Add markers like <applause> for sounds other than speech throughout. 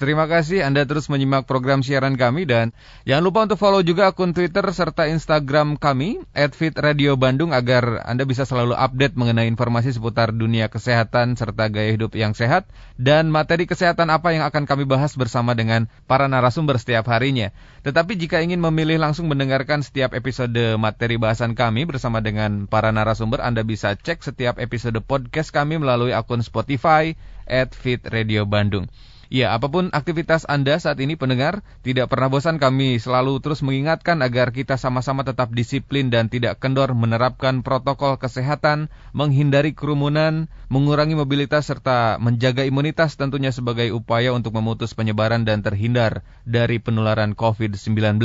Terima kasih Anda terus menyimak program siaran kami dan jangan lupa untuk follow juga akun Twitter serta Instagram kami @fitradiobandung agar Anda bisa selalu update mengenai informasi seputar dunia kesehatan serta gaya hidup yang sehat dan materi kesehatan apa yang akan kami bahas bersama dengan para narasumber setiap harinya. Tetapi jika ingin memilih langsung mendengarkan setiap episode materi bahasan kami bersama dengan para narasumber, Anda bisa cek setiap episode podcast kami melalui akun Spotify @fitradiobandung. Ya, apa pun aktivitas Anda saat ini pendengar, tidak pernah bosan kami selalu terus mengingatkan agar kita sama-sama tetap disiplin dan tidak kendor menerapkan protokol kesehatan, menghindari kerumunan, mengurangi mobilitas serta menjaga imunitas tentunya sebagai upaya untuk memutus penyebaran dan terhindar dari penularan COVID-19.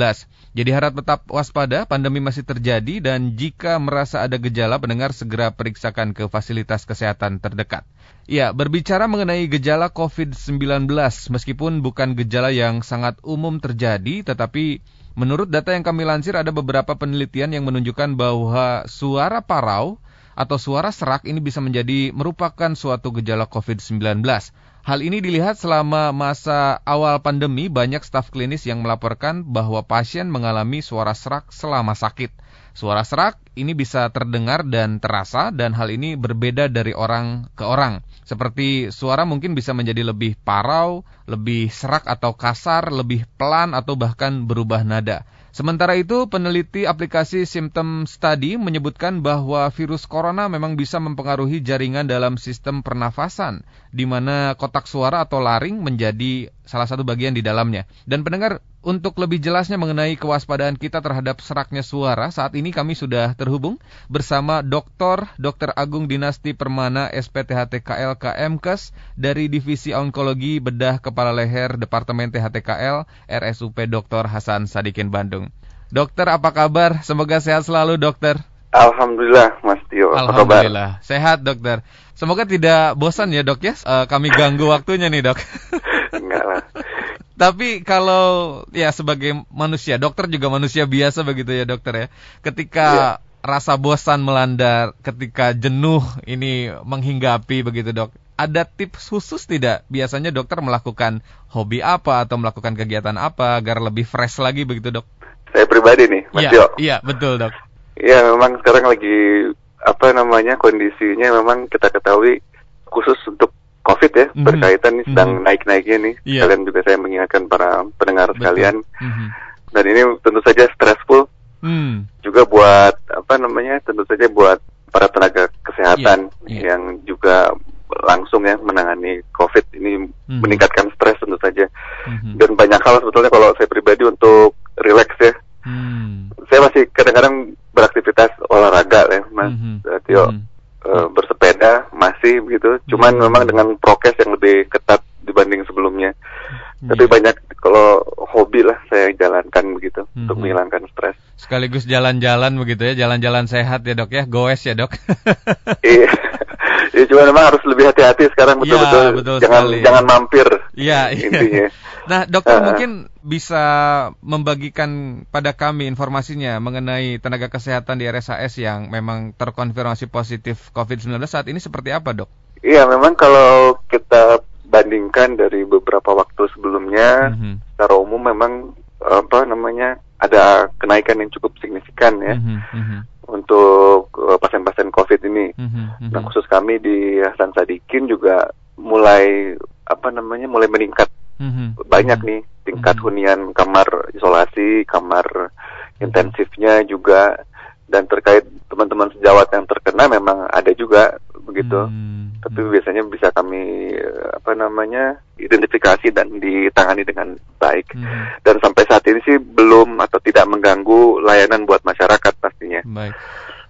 Jadi harap tetap waspada, pandemi masih terjadi dan jika merasa ada gejala pendengar segera periksakan ke fasilitas kesehatan terdekat. Ya, berbicara mengenai gejala COVID-19, meskipun bukan gejala yang sangat umum terjadi, tetapi menurut data yang kami lansir ada beberapa penelitian yang menunjukkan bahwa suara parau atau suara serak ini bisa menjadi merupakan suatu gejala COVID-19. Hal ini dilihat selama masa awal pandemi banyak staf klinis yang melaporkan bahwa pasien mengalami suara serak selama sakit. Suara serak ini bisa terdengar dan terasa dan hal ini berbeda dari orang ke orang. Seperti suara mungkin bisa menjadi lebih parau, lebih serak atau kasar, lebih pelan atau bahkan berubah nada. Sementara itu, peneliti aplikasi Symptom Study menyebutkan bahwa virus corona memang bisa mempengaruhi jaringan dalam sistem pernafasan, di mana kotak suara atau laring menjadi salah satu bagian di dalamnya. Dan pendengar, untuk lebih jelasnya mengenai kewaspadaan kita terhadap seraknya suara, saat ini kami sudah terhubung bersama Dr. Dr. Agung Dinasti Permana SPTHTKL KMKes dari Divisi Onkologi Bedah Kepala Leher Departemen THTKL RSUP Dr. Hasan Sadikin Bandung. Dokter apa kabar? Semoga sehat selalu dokter. Alhamdulillah Mas Tio. Alhamdulillah. Sehat dokter. Semoga tidak bosan ya dok ya. Uh, kami ganggu waktunya nih dok. <laughs> Enggak lah. Tapi kalau ya sebagai manusia, dokter juga manusia biasa begitu ya dokter ya. Ketika ya. rasa bosan melanda, ketika jenuh ini menghinggapi begitu dok. Ada tips khusus tidak? Biasanya dokter melakukan hobi apa atau melakukan kegiatan apa agar lebih fresh lagi begitu dok? Saya pribadi nih, Mas Iya, iya betul dok. Iya memang sekarang lagi apa namanya kondisinya memang kita ketahui khusus untuk COVID ya mm-hmm. berkaitan nih sedang mm-hmm. naik-naiknya nih. Yeah. Kalian juga saya mengingatkan para pendengar Betul. sekalian. Mm-hmm. Dan ini tentu saja stressful. Mm. Juga buat apa namanya tentu saja buat para tenaga kesehatan yeah. Yeah. yang juga langsung ya menangani COVID ini mm-hmm. meningkatkan stres tentu saja. Mm-hmm. Dan banyak hal sebetulnya kalau saya pribadi untuk relax ya. Mm. Saya masih kadang-kadang beraktivitas olahraga ya, Mas mm-hmm. Tio. Mm-hmm uh, bersepeda masih begitu. Cuman memang dengan prokes yang lebih ketat dibanding sebelumnya. Hmm. Tapi banyak kalau hobi lah saya jalankan begitu hmm. untuk menghilangkan stres. Sekaligus jalan-jalan begitu ya, jalan-jalan sehat ya dok ya, goes ya dok. <laughs> iya. Ya, cuma memang harus lebih hati-hati sekarang betul-betul. Ya, betul jangan sekali. jangan mampir. Iya, iya. <laughs> Nah, dokter uh, mungkin bisa membagikan pada kami informasinya mengenai tenaga kesehatan di RSAS yang memang terkonfirmasi positif COVID-19 saat ini seperti apa, dok? Iya, memang kalau kita bandingkan dari beberapa waktu sebelumnya, mm -hmm. secara umum memang apa namanya ada kenaikan yang cukup signifikan ya. Mm -hmm. Untuk uh, pasien-pasien COVID ini, mm -hmm. nah khusus kami di Hasan Sadikin juga mulai apa namanya mulai meningkat mm-hmm. banyak nih tingkat mm-hmm. hunian kamar isolasi, kamar intensifnya juga dan terkait teman-teman sejawat yang terkena memang ada juga begitu. Mm-hmm. Tapi biasanya bisa kami apa namanya identifikasi dan ditangani dengan baik. Mm-hmm. Dan sampai saat ini sih belum atau tidak mengganggu layanan buat masyarakat pastinya. Baik.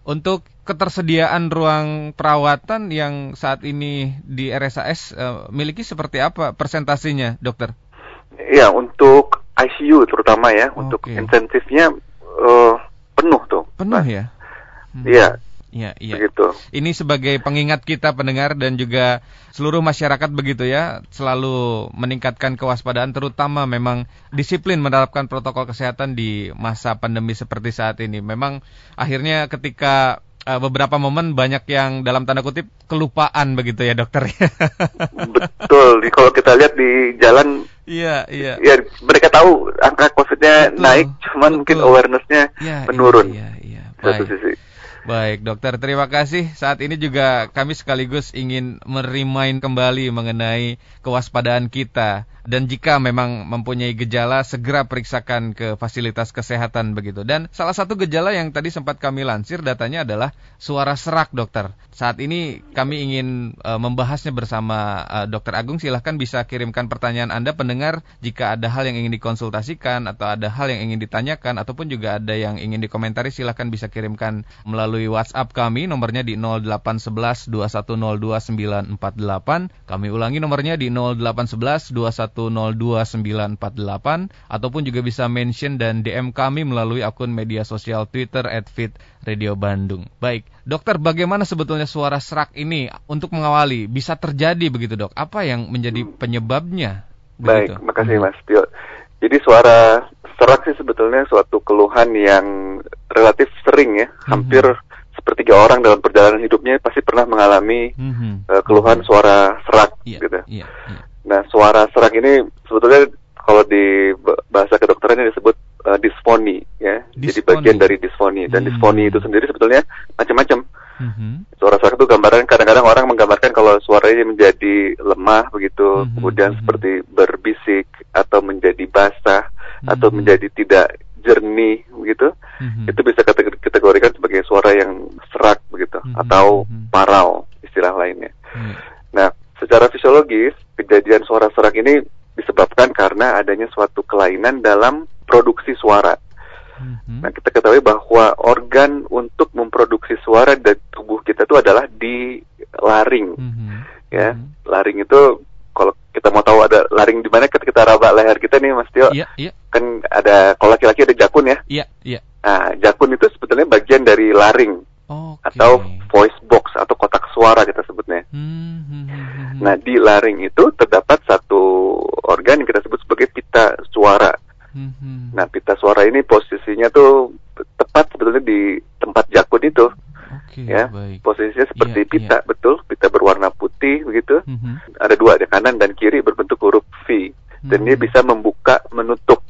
Untuk ketersediaan ruang perawatan yang saat ini di RSAS uh, eh, miliki seperti apa persentasinya, dokter? Ya, untuk ICU terutama ya, okay. untuk intensifnya uh, penuh tuh. Penuh ya? Iya. Hmm. Iya, iya. Begitu. Ini sebagai pengingat kita pendengar dan juga seluruh masyarakat begitu ya, selalu meningkatkan kewaspadaan terutama memang disiplin menerapkan protokol kesehatan di masa pandemi seperti saat ini. Memang akhirnya ketika uh, beberapa momen banyak yang dalam tanda kutip kelupaan begitu ya dokter. <laughs> Betul. Kalau kita lihat di jalan Iya, iya. Ya, mereka tahu angka COVID-nya naik, cuman betul. mungkin awareness-nya ya, menurun. Iya, iya, iya. Satu sisi. Baik, dokter, terima kasih. Saat ini juga kami sekaligus ingin merimain kembali mengenai kewaspadaan kita dan jika memang mempunyai gejala segera periksakan ke fasilitas kesehatan begitu. Dan salah satu gejala yang tadi sempat kami lansir datanya adalah suara serak dokter. Saat ini kami ingin uh, membahasnya bersama uh, dokter Agung. Silahkan bisa kirimkan pertanyaan Anda pendengar jika ada hal yang ingin dikonsultasikan atau ada hal yang ingin ditanyakan ataupun juga ada yang ingin dikomentari silahkan bisa kirimkan melalui WhatsApp kami nomornya di 0811 2102 948. Kami ulangi nomornya di 0811 21 0948 ataupun juga bisa mention dan DM kami melalui akun media sosial Twitter @fitradio_bandung. Baik, dokter bagaimana sebetulnya suara serak ini untuk mengawali bisa terjadi begitu dok? Apa yang menjadi penyebabnya? Begitu? Baik, makasih Mas Tio. Jadi suara serak sih sebetulnya suatu keluhan yang relatif sering ya, hmm. hampir sepertiga orang dalam perjalanan hidupnya pasti pernah mengalami mm-hmm. uh, keluhan suara serak yeah, gitu. Yeah, yeah. Nah, suara serak ini sebetulnya kalau di bahasa kedokteran ini disebut uh, disfoni ya. Disfoni. Jadi bagian dari disfoni dan hmm. disfoni itu sendiri sebetulnya macam-macam. Hmm. Suara serak itu gambaran kadang-kadang orang menggambarkan kalau suaranya menjadi lemah begitu, hmm. kemudian hmm. seperti berbisik atau menjadi basah hmm. atau menjadi tidak jernih begitu. Hmm. Itu bisa kategorikan sebagai suara yang serak begitu hmm. atau hmm. parau istilah lainnya. Hmm. Nah, secara fisiologis kejadian suara serak ini disebabkan karena adanya suatu kelainan dalam produksi suara. Mm-hmm. Nah, kita ketahui bahwa organ untuk memproduksi suara dari tubuh kita itu adalah di laring. Mm-hmm. Ya, mm-hmm. laring itu kalau kita mau tahu ada laring di mana ketika kita raba leher kita nih Mas Tio. Yeah, yeah. Kan ada kalau laki-laki ada jakun ya. Iya, yeah, iya. Yeah. Nah, jakun itu sebetulnya bagian dari laring. Okay. Atau voice box atau kotak suara kita sebutnya. Mm-hmm. Nah, di laring itu terdapat satu organ yang kita sebut sebagai pita suara. Mm-hmm. Nah, pita suara ini posisinya tuh tepat sebetulnya di tempat jakun itu. Okay, ya, baik. posisinya seperti yeah, pita, yeah. betul, pita berwarna putih begitu. Mm-hmm. Ada dua, ada kanan dan kiri berbentuk huruf V. Dan dia bisa membuka, menutup.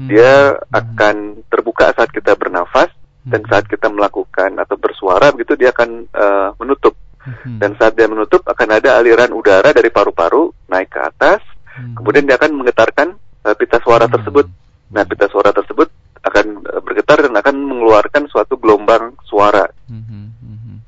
Dia akan terbuka saat kita bernafas dan mm-hmm. saat kita melakukan atau bersuara begitu dia akan uh, menutup. Hmm. Dan saat dia menutup akan ada aliran udara dari paru-paru naik ke atas, hmm. kemudian dia akan menggetarkan uh, pita suara hmm. tersebut. Nah, pita suara tersebut akan uh, bergetar dan akan mengeluarkan suatu gelombang suara. Hmm.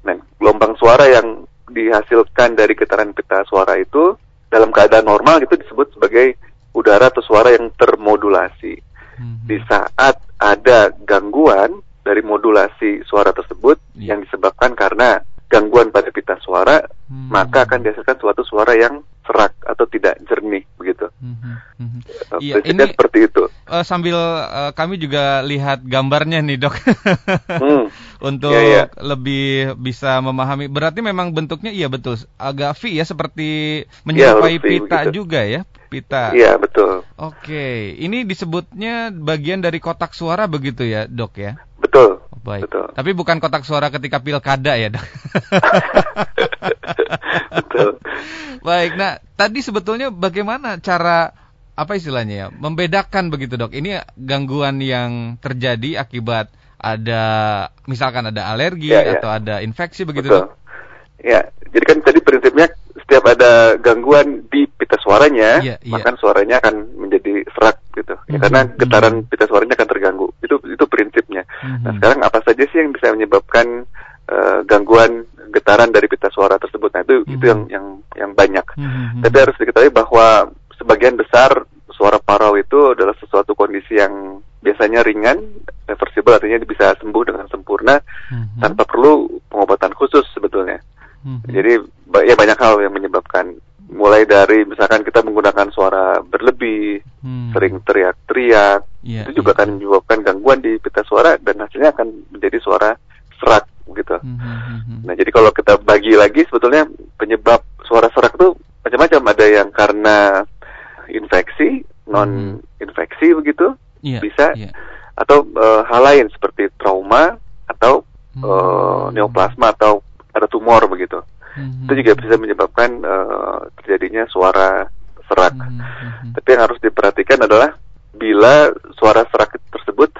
Nah, gelombang suara yang dihasilkan dari getaran pita suara itu dalam keadaan normal itu disebut sebagai udara atau suara yang termodulasi. Hmm. Di saat ada gangguan dari modulasi suara tersebut yeah. yang disebabkan karena gangguan pada pita suara, hmm. maka akan dihasilkan suatu suara yang serak atau tidak jernih begitu. Hmm. Hmm. Uh, ya, ini seperti itu. Uh, sambil uh, kami juga lihat gambarnya nih dok, hmm. <laughs> untuk ya, ya. lebih bisa memahami. Berarti memang bentuknya iya betul agak V ya seperti menyerupai ya, pita begitu. juga ya pita. Iya betul. Oke, ini disebutnya bagian dari kotak suara begitu ya dok ya? Betul. Baik. Betul. Tapi bukan kotak suara ketika pilkada ya, Dok. <laughs> Betul. Baik. Nah, tadi sebetulnya bagaimana cara apa istilahnya ya? Membedakan begitu, Dok. Ini gangguan yang terjadi akibat ada misalkan ada alergi ya, ya. atau ada infeksi begitu, Betul. Dok. Ya, jadi kan tadi prinsipnya setiap ada gangguan di pita suaranya, ya, maka ya. suaranya akan menjadi serak gitu. Ya, mm-hmm. karena getaran mm-hmm. pita suaranya akan terganggu. Itu itu prinsipnya. Nah, sekarang apa saja sih yang bisa menyebabkan uh, gangguan getaran dari pita suara tersebut? Nah, itu itu yang yang yang banyak. Tapi harus diketahui bahwa sebagian besar suara parau itu adalah sesuatu kondisi yang biasanya ringan, reversible artinya bisa sembuh dengan sempurna mm-hmm. tanpa perlu pengobatan khusus sebetulnya. Mm-hmm. Jadi ya banyak hal yang menyebabkan mulai dari misalkan kita menggunakan suara berlebih, hmm. sering teriak-teriak, yeah, itu juga yeah. akan menyebabkan gangguan di pita suara dan hasilnya akan menjadi suara serak gitu. Hmm, hmm, hmm, hmm. Nah jadi kalau kita bagi lagi sebetulnya penyebab suara serak itu macam-macam ada yang karena infeksi, non infeksi begitu yeah, bisa, yeah. atau uh, hal lain seperti trauma atau hmm. uh, neoplasma atau ada tumor begitu hmm. itu juga bisa menyebabkan uh, terjadinya suara serak. Mm -hmm. Tapi yang harus diperhatikan adalah bila suara serak tersebut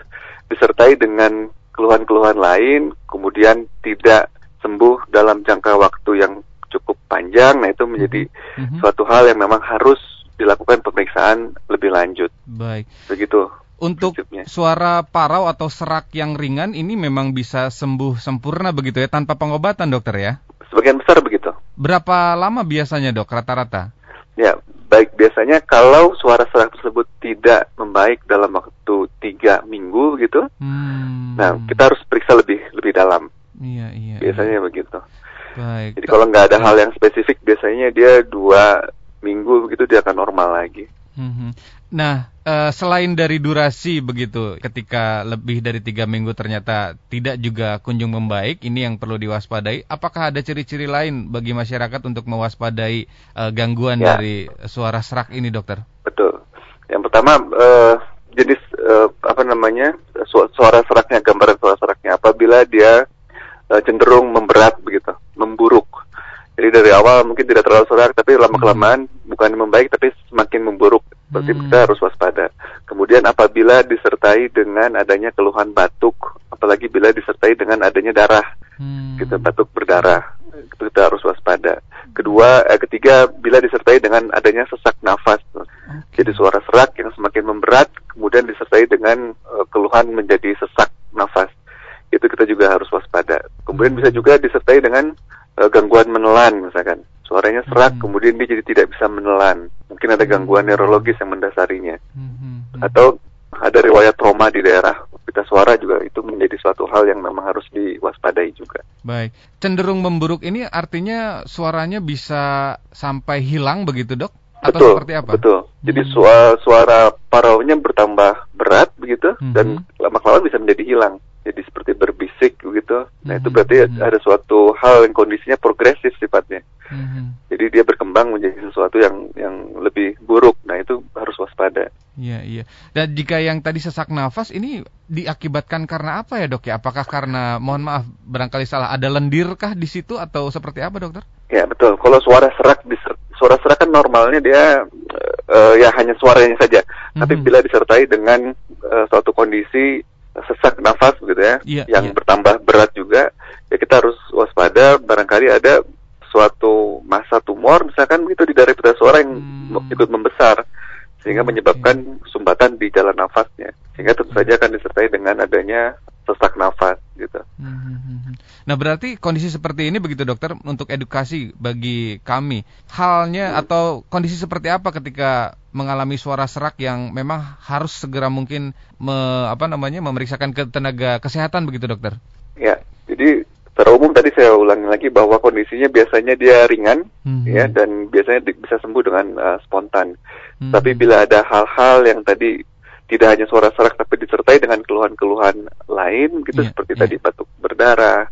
disertai dengan keluhan-keluhan lain, kemudian tidak sembuh dalam jangka waktu yang cukup panjang, nah itu menjadi mm -hmm. suatu hal yang memang harus dilakukan pemeriksaan lebih lanjut. Baik. Begitu. Untuk prinsipnya. suara parau atau serak yang ringan ini memang bisa sembuh sempurna begitu ya tanpa pengobatan dokter ya? Sebagian besar begitu. Berapa lama biasanya dok rata-rata? Ya baik biasanya kalau suara serak tersebut tidak membaik dalam waktu tiga minggu gitu, hmm. nah kita harus periksa lebih lebih dalam. Iya iya. Biasanya iya. begitu. Baik. Jadi kalau nggak ada hal yang spesifik biasanya dia dua minggu begitu dia akan normal lagi. Hmm. Nah, uh, selain dari durasi begitu, ketika lebih dari tiga minggu ternyata tidak juga kunjung membaik, ini yang perlu diwaspadai. Apakah ada ciri-ciri lain bagi masyarakat untuk mewaspadai uh, gangguan ya. dari suara serak ini, dokter? Betul. Yang pertama, uh, jenis uh, apa namanya su suara seraknya, gambaran suara seraknya. Apabila dia uh, cenderung memberat begitu, memburuk. Jadi dari awal mungkin tidak terlalu serak, tapi lama kelamaan hmm. bukan membaik, tapi semakin memburuk Berarti hmm. kita harus waspada. Kemudian apabila disertai dengan adanya keluhan batuk, apalagi bila disertai dengan adanya darah, hmm. kita batuk berdarah, itu kita harus waspada. Kedua, eh, ketiga bila disertai dengan adanya sesak nafas, okay. jadi suara serak yang semakin memberat, kemudian disertai dengan uh, keluhan menjadi sesak nafas, itu kita juga harus waspada. Kemudian hmm. bisa juga disertai dengan uh, gangguan menelan, misalkan suaranya serak, hmm. kemudian dia jadi tidak bisa menelan mungkin ada gangguan neurologis yang mendasarinya hmm. atau ada riwayat trauma di daerah pita suara juga itu menjadi suatu hal yang memang harus diwaspadai juga. Baik, cenderung memburuk ini artinya suaranya bisa sampai hilang begitu dok? Atau betul, seperti apa? Betul. Jadi hmm. suara, suara paraunya bertambah berat begitu hmm. dan lama kelamaan bisa menjadi hilang. Jadi seperti berbisik begitu. Nah itu hmm. berarti hmm. ada suatu hal yang kondisinya progresif sifatnya. Hmm. Jadi dia berkembang menjadi sesuatu yang yang lebih buruk. Nah, itu harus waspada. Iya, iya. Dan jika yang tadi sesak nafas ini diakibatkan karena apa ya, Dok ya? Apakah karena mohon maaf barangkali salah ada lendir kah di situ atau seperti apa, Dokter? Ya, betul. Kalau suara serak suara serak kan normalnya dia uh, ya hanya suaranya saja. Mm-hmm. Tapi bila disertai dengan uh, suatu kondisi sesak nafas gitu ya, yeah, yang yeah. bertambah berat juga, ya kita harus waspada barangkali ada suatu masa tumor misalkan begitu di daerah pita suara yang hmm. ikut membesar sehingga menyebabkan sumbatan di jalan nafasnya sehingga tentu saja akan disertai dengan adanya sesak nafas gitu. Hmm. Nah berarti kondisi seperti ini begitu dokter untuk edukasi bagi kami halnya hmm. atau kondisi seperti apa ketika mengalami suara serak yang memang harus segera mungkin me, apa namanya memeriksakan ke tenaga kesehatan begitu dokter? Ya jadi secara umum tadi saya ulangi lagi bahwa kondisinya biasanya dia ringan hmm. ya dan biasanya bisa sembuh dengan uh, spontan. Hmm. Tapi bila ada hal-hal yang tadi tidak hanya suara serak tapi disertai dengan keluhan-keluhan lain gitu yeah, seperti yeah. tadi batuk berdarah,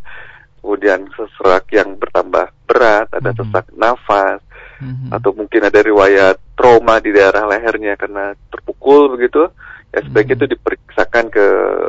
kemudian sesak yang bertambah berat, ada hmm. sesak nafas hmm. atau mungkin ada riwayat trauma di daerah lehernya karena terpukul begitu ya sebaiknya itu diperiksakan ke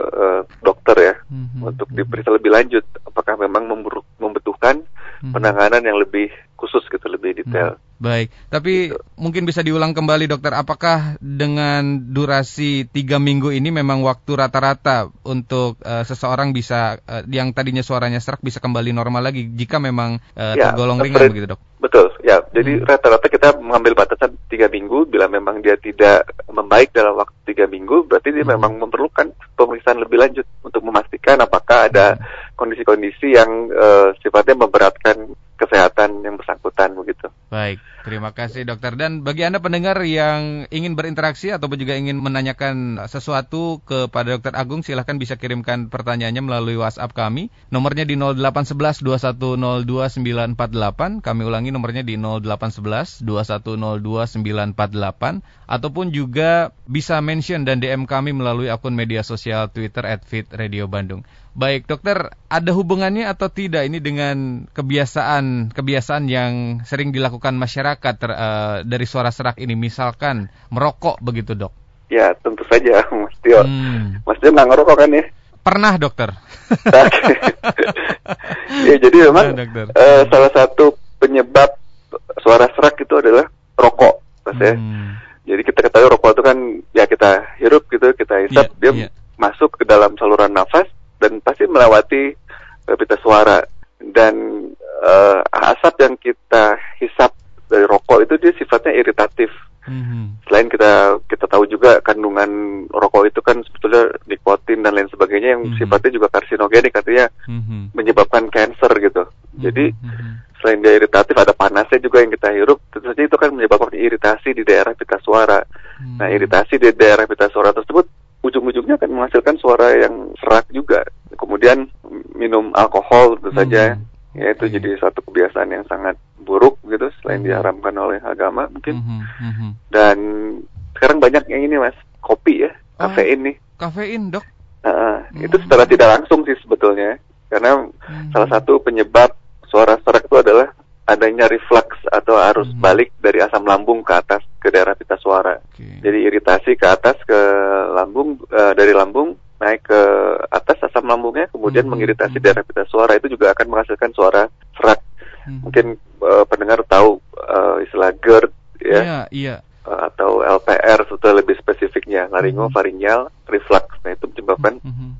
uh, dokter ya mm-hmm. untuk diperiksa lebih lanjut apakah memang membutuhkan mm-hmm. penanganan yang lebih khusus gitu lebih detail. Mm-hmm. Baik, tapi gitu. mungkin bisa diulang kembali dokter, apakah dengan durasi tiga minggu ini memang waktu rata-rata untuk uh, seseorang bisa uh, yang tadinya suaranya serak bisa kembali normal lagi jika memang uh, ya, tergolong ringan begitu dok? Betul, ya. Jadi hmm. rata-rata kita mengambil batasan tiga minggu. Bila memang dia tidak membaik dalam waktu tiga minggu, berarti dia hmm. memang memerlukan pemeriksaan lebih lanjut untuk memastikan apakah ada hmm. kondisi-kondisi yang uh, sifatnya memberatkan kesehatan yang bersangkutan begitu. Baik, terima kasih dokter. Dan bagi Anda pendengar yang ingin berinteraksi ataupun juga ingin menanyakan sesuatu kepada dokter Agung, silahkan bisa kirimkan pertanyaannya melalui WhatsApp kami. Nomornya di 0811 2102948. Kami ulangi nomornya di 0811 2102948. Ataupun juga bisa mention dan DM kami melalui akun media sosial Twitter at Fit Radio Bandung. Baik, dokter, ada hubungannya atau tidak ini dengan kebiasaan kebiasaan yang sering dilakukan masyarakat ter, uh, dari suara serak ini, misalkan merokok begitu, dok? Ya, tentu saja, <laughs> Mas Tio. Hmm. Mas Tio nggak ngerokok kan ya? Pernah, dokter. <laughs> ya, jadi memang nah, uh, salah satu penyebab suara serak itu adalah rokok. Mas ya. Hmm. Jadi kita ketahui rokok itu kan ya kita hirup gitu, kita hisap, yeah, dia yeah. masuk ke dalam saluran nafas dan pasti melewati uh, pita suara dan uh, asap yang kita hisap dari rokok itu dia sifatnya iritatif. Mm-hmm. Selain kita kita tahu juga kandungan rokok itu kan sebetulnya nikotin dan lain sebagainya yang mm-hmm. sifatnya juga karsinogenik artinya mm-hmm. menyebabkan kanker gitu. Mm-hmm. Jadi mm-hmm. selain dia iritatif ada panasnya juga yang kita hirup, tentu saja itu kan menyebabkan iritasi di daerah pita suara. Mm-hmm. Nah iritasi di daerah pita suara tersebut ujung-ujungnya akan menghasilkan suara yang serak juga. Kemudian minum alkohol tentu mm-hmm. saja ya itu jadi satu kebiasaan yang sangat buruk gitu selain mm-hmm. diharamkan oleh agama mungkin mm -hmm. dan sekarang banyak yang ini mas kopi ya oh, kafein nih kafein dok uh, mm-hmm. itu secara tidak langsung sih sebetulnya karena mm-hmm. salah satu penyebab suara serak itu adalah adanya reflux atau arus mm-hmm. balik dari asam lambung ke atas ke daerah pita suara okay. jadi iritasi ke atas ke lambung uh, dari lambung naik ke atas asam lambungnya kemudian mm-hmm. mengiritasi daerah pita suara itu juga akan menghasilkan suara serak hmm. mungkin uh, pendengar tahu uh, istilah GERD ya iya, iya. Uh, atau LPR sebetulnya lebih spesifiknya laringofaringial hmm. reflux nah itu menyebabkan hmm, hmm.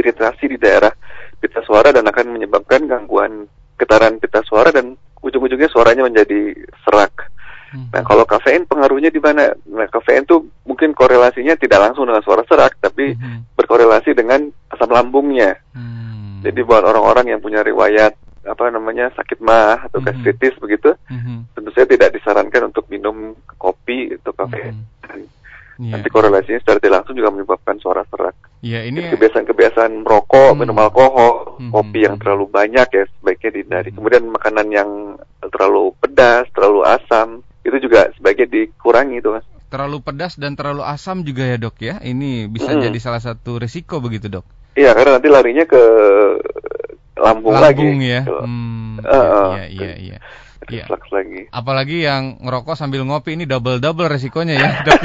iritasi di daerah pita suara dan akan menyebabkan gangguan getaran pita suara dan ujung-ujungnya suaranya menjadi serak. Hmm. Nah, kalau kafein pengaruhnya di mana? Nah, kafein itu mungkin korelasinya tidak langsung dengan suara serak, tapi hmm. berkorelasi dengan asam lambungnya. Hmm. Jadi buat orang-orang yang punya riwayat apa namanya sakit mah atau mm-hmm. gastritis begitu, mm-hmm. tentu saja tidak disarankan untuk minum kopi atau kafe. Mm-hmm. Yeah. Nanti korelasinya secara tidak langsung juga menyebabkan suara serak. Iya, yeah, ini kebiasaan-kebiasaan merokok, mm-hmm. minum alkohol, mm-hmm. kopi yang terlalu banyak ya sebaiknya dihindari. Mm-hmm. Kemudian makanan yang terlalu pedas, terlalu asam, itu juga sebaiknya dikurangi itu mas. Terlalu pedas dan terlalu asam juga ya dok ya. Ini bisa hmm. jadi salah satu risiko begitu dok. Iya karena nanti larinya ke lambung, lambung lagi. ya. Hmm, uh, iya iya iya. Iya. lagi. Apalagi yang ngerokok sambil ngopi ini double-double resikonya ya, <laughs> Dok.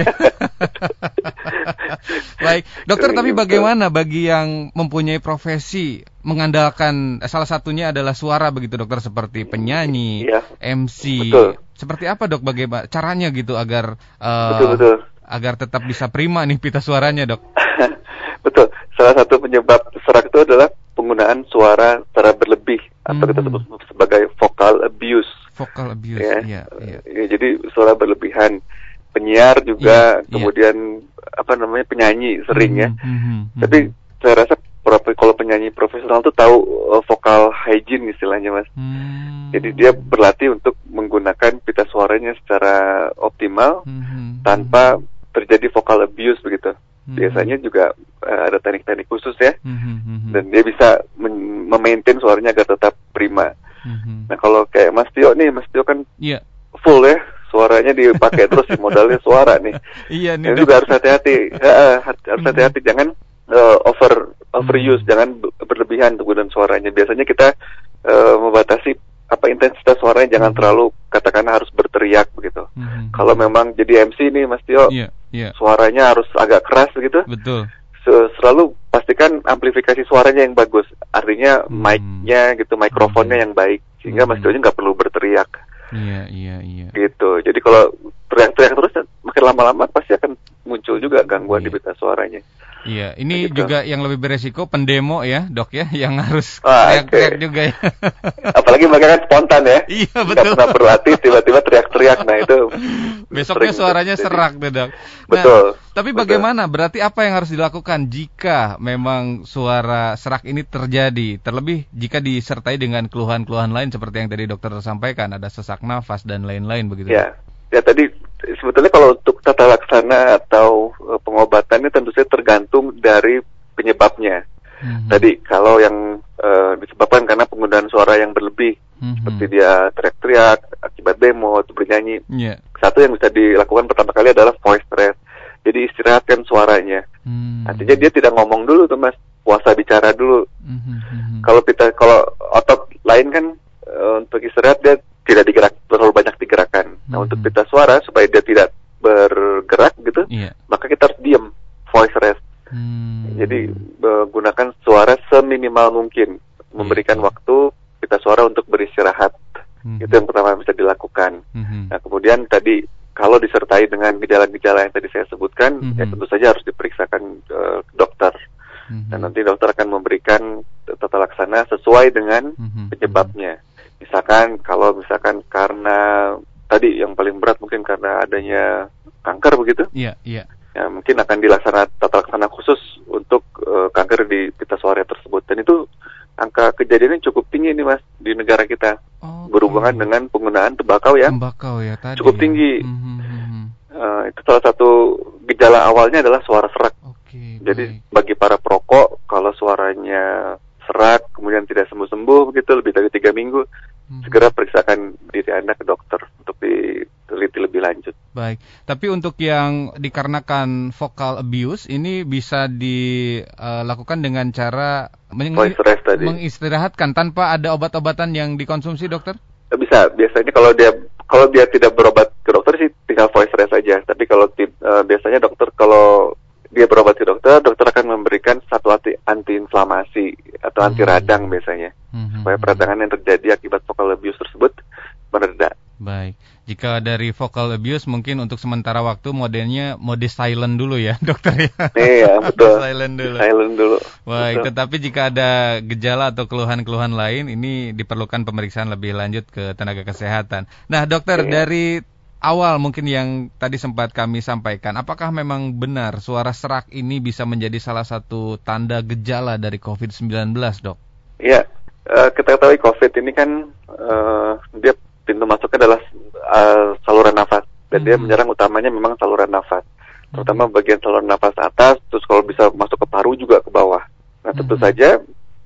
<laughs> Baik, dokter tapi bagaimana bagi yang mempunyai profesi mengandalkan eh, salah satunya adalah suara begitu dokter seperti penyanyi, ya. MC. Betul. Seperti apa dok bagaimana caranya gitu agar uh, betul, betul. agar tetap bisa prima nih pita suaranya dok? <laughs> betul. Salah satu penyebab serak itu adalah penggunaan suara secara berlebih hmm. atau kita hmm. sebut sebagai vocal abuse. Vocal abuse, ya. Ya, ya. ya jadi suara berlebihan. Penyiar juga, ya, kemudian ya. apa namanya penyanyi sering ya. hmm, ya. Hmm, Tapi saya rasa kalau penyanyi profesional tuh tahu uh, vokal hygiene istilahnya mas. Hmm. Jadi dia berlatih untuk menggunakan pita suaranya secara optimal hmm. tanpa terjadi vokal abuse begitu. Hmm. Biasanya juga uh, ada teknik-teknik khusus ya, hmm. dan dia bisa memaintain suaranya agar tetap prima. Hmm. Nah kalau kayak Mas Tio nih, Mas Tio kan yeah. full ya, suaranya dipakai terus <laughs> modalnya suara nih. Iya nih. Dan juga harus hati-hati, <laughs> uh, harus hati-hati jangan uh, over overuse, hmm. jangan berlebihan penggunaan suaranya. Biasanya kita uh, membatasi apa intensitas suaranya jangan hmm. terlalu katakan harus berteriak begitu. Hmm. Kalau memang jadi MC nih Mas Tio, yeah, yeah. suaranya harus agak keras begitu. Betul. So, selalu pastikan amplifikasi suaranya yang bagus. Artinya hmm. mic-nya gitu, mikrofonnya hmm. yang baik sehingga hmm. Mas Tio nggak perlu berteriak. Iya, iya, iya. Gitu. Jadi kalau teriak-teriak terus makin lama-lama pasti akan muncul juga gangguan yeah. di pita suaranya. Iya, ini gitu. juga yang lebih beresiko pendemo ya, dok ya, <laughs> yang harus teriak-teriak okay. juga ya. <laughs> Apalagi mereka kan spontan ya. Iya betul. Gak pernah berlatih, tiba-tiba teriak-teriak, nah itu. <laughs> Besoknya suaranya serak deh dok. Nah, betul. Tapi betul. bagaimana? Berarti apa yang harus dilakukan jika memang suara serak ini terjadi? Terlebih jika disertai dengan keluhan-keluhan lain seperti yang tadi dokter sampaikan, ada sesak nafas dan lain-lain begitu. Ya, ya tadi sebetulnya kalau untuk tata laksana atau uh, pengobatannya tentu saja tergantung dari penyebabnya. Mm-hmm. Tadi kalau yang uh, disebabkan karena penggunaan suara yang berlebih, mm-hmm. seperti dia teriak-teriak akibat demo atau bernyanyi, yeah. satu yang bisa dilakukan pertama kali adalah voice rest. Jadi istirahatkan suaranya. Mm-hmm. Artinya dia tidak ngomong dulu tuh mas, puasa bicara dulu. Mm-hmm. Kalau kita kalau otot lain kan uh, untuk istirahat dia tidak digerak terlalu banyak digerakkan. Nah hmm. untuk pita suara supaya dia tidak bergerak gitu, yeah. maka kita harus diam, voice rest. Hmm. Jadi menggunakan suara seminimal mungkin, memberikan yeah. waktu pita suara untuk beristirahat. Hmm. Itu yang pertama bisa dilakukan. Hmm. Nah kemudian tadi kalau disertai dengan gejala-gejala yang tadi saya sebutkan, mm -hmm. ya tentu saja harus diperiksakan uh, dokter. Mm -hmm. Dan nanti dokter akan memberikan tata laksana sesuai dengan mm -hmm. Misalkan kalau misalkan karena tadi yang paling berat mungkin karena adanya kanker begitu. Iya, yeah, iya. Yeah. Ya, mungkin akan dilaksanakan tata laksana khusus untuk uh, kanker di pita suara tersebut. Dan itu angka kejadiannya cukup tinggi nih mas di negara kita okay. berhubungan dengan penggunaan tembakau ya. Tembakau ya tadi. Cukup tinggi. Mm -hmm. uh, itu salah satu gejala awalnya adalah suara serak. Okay, Jadi baik. bagi para perokok kalau suaranya serak kemudian tidak sembuh-sembuh begitu lebih dari tiga minggu. Segera periksakan diri anda ke dokter untuk diteliti lebih lanjut. Baik, tapi untuk yang dikarenakan vocal abuse ini bisa dilakukan dengan cara meng mengistirahatkan tanpa ada obat-obatan yang dikonsumsi dokter? Bisa, biasanya kalau dia kalau dia tidak berobat ke dokter sih tinggal voice rest saja. Tapi kalau uh, biasanya dokter kalau dia berobat ke dokter, dokter akan memberikan satu anti anti-inflamasi atau anti hmm. radang biasanya, hmm. supaya peradangan yang terjadi akibat vocal abuse tersebut mereda. Baik, jika dari vocal abuse mungkin untuk sementara waktu modelnya mode silent dulu ya <laughs> dokter ya. Iya betul. silent dulu. Silent dulu. Baik, betul. tetapi jika ada gejala atau keluhan-keluhan lain, ini diperlukan pemeriksaan lebih lanjut ke tenaga kesehatan. Nah dokter iya. dari awal mungkin yang tadi sempat kami sampaikan, apakah memang benar suara serak ini bisa menjadi salah satu tanda gejala dari COVID-19, dok? Iya, uh, kita ketahui COVID ini kan uh, dia pintu masuknya adalah uh, saluran nafas dan hmm. dia menyerang utamanya memang saluran nafas, terutama hmm. bagian saluran nafas atas, terus kalau bisa masuk ke paru juga ke bawah. Nah tentu hmm. saja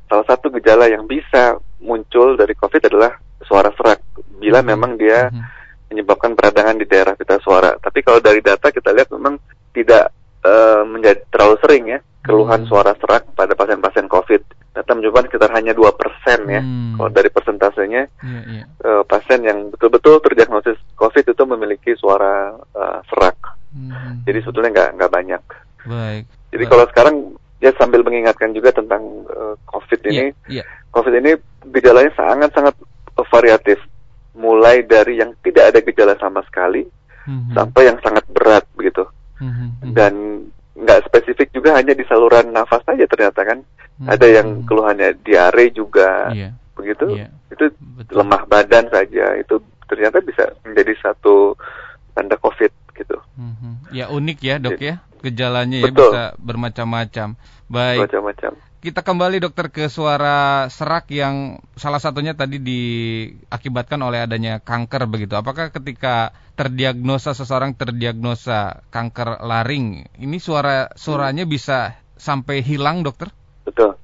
salah satu gejala yang bisa muncul dari COVID adalah suara serak bila hmm. memang dia hmm menyebabkan peradangan di daerah pita suara. Tapi kalau dari data kita lihat memang tidak uh, menjadi terlalu sering ya keluhan hmm. suara serak pada pasien-pasien COVID. Data menunjukkan sekitar hanya dua persen ya. Hmm. Kalau dari persentasenya yeah, yeah. Uh, pasien yang betul-betul terdiagnosis COVID itu memiliki suara uh, serak. Hmm. Jadi sebetulnya nggak nggak banyak. Baik. Jadi Baik. kalau sekarang ya sambil mengingatkan juga tentang uh, COVID ini, yeah, yeah. COVID ini gejalanya sangat-sangat variatif mulai dari yang tidak ada gejala sama sekali mm-hmm. sampai yang sangat berat begitu mm-hmm. dan nggak spesifik juga hanya di saluran nafas saja ternyata kan mm-hmm. ada yang keluhannya diare juga yeah. begitu yeah. itu Betul. lemah badan saja itu ternyata bisa menjadi satu tanda covid gitu mm-hmm. ya unik ya dok ya gejalanya ya bisa bermacam-macam baik macam-macam kita kembali dokter ke suara serak yang salah satunya tadi diakibatkan oleh adanya kanker begitu. Apakah ketika terdiagnosa seseorang terdiagnosa kanker laring, ini suara suaranya bisa sampai hilang dokter? Betul.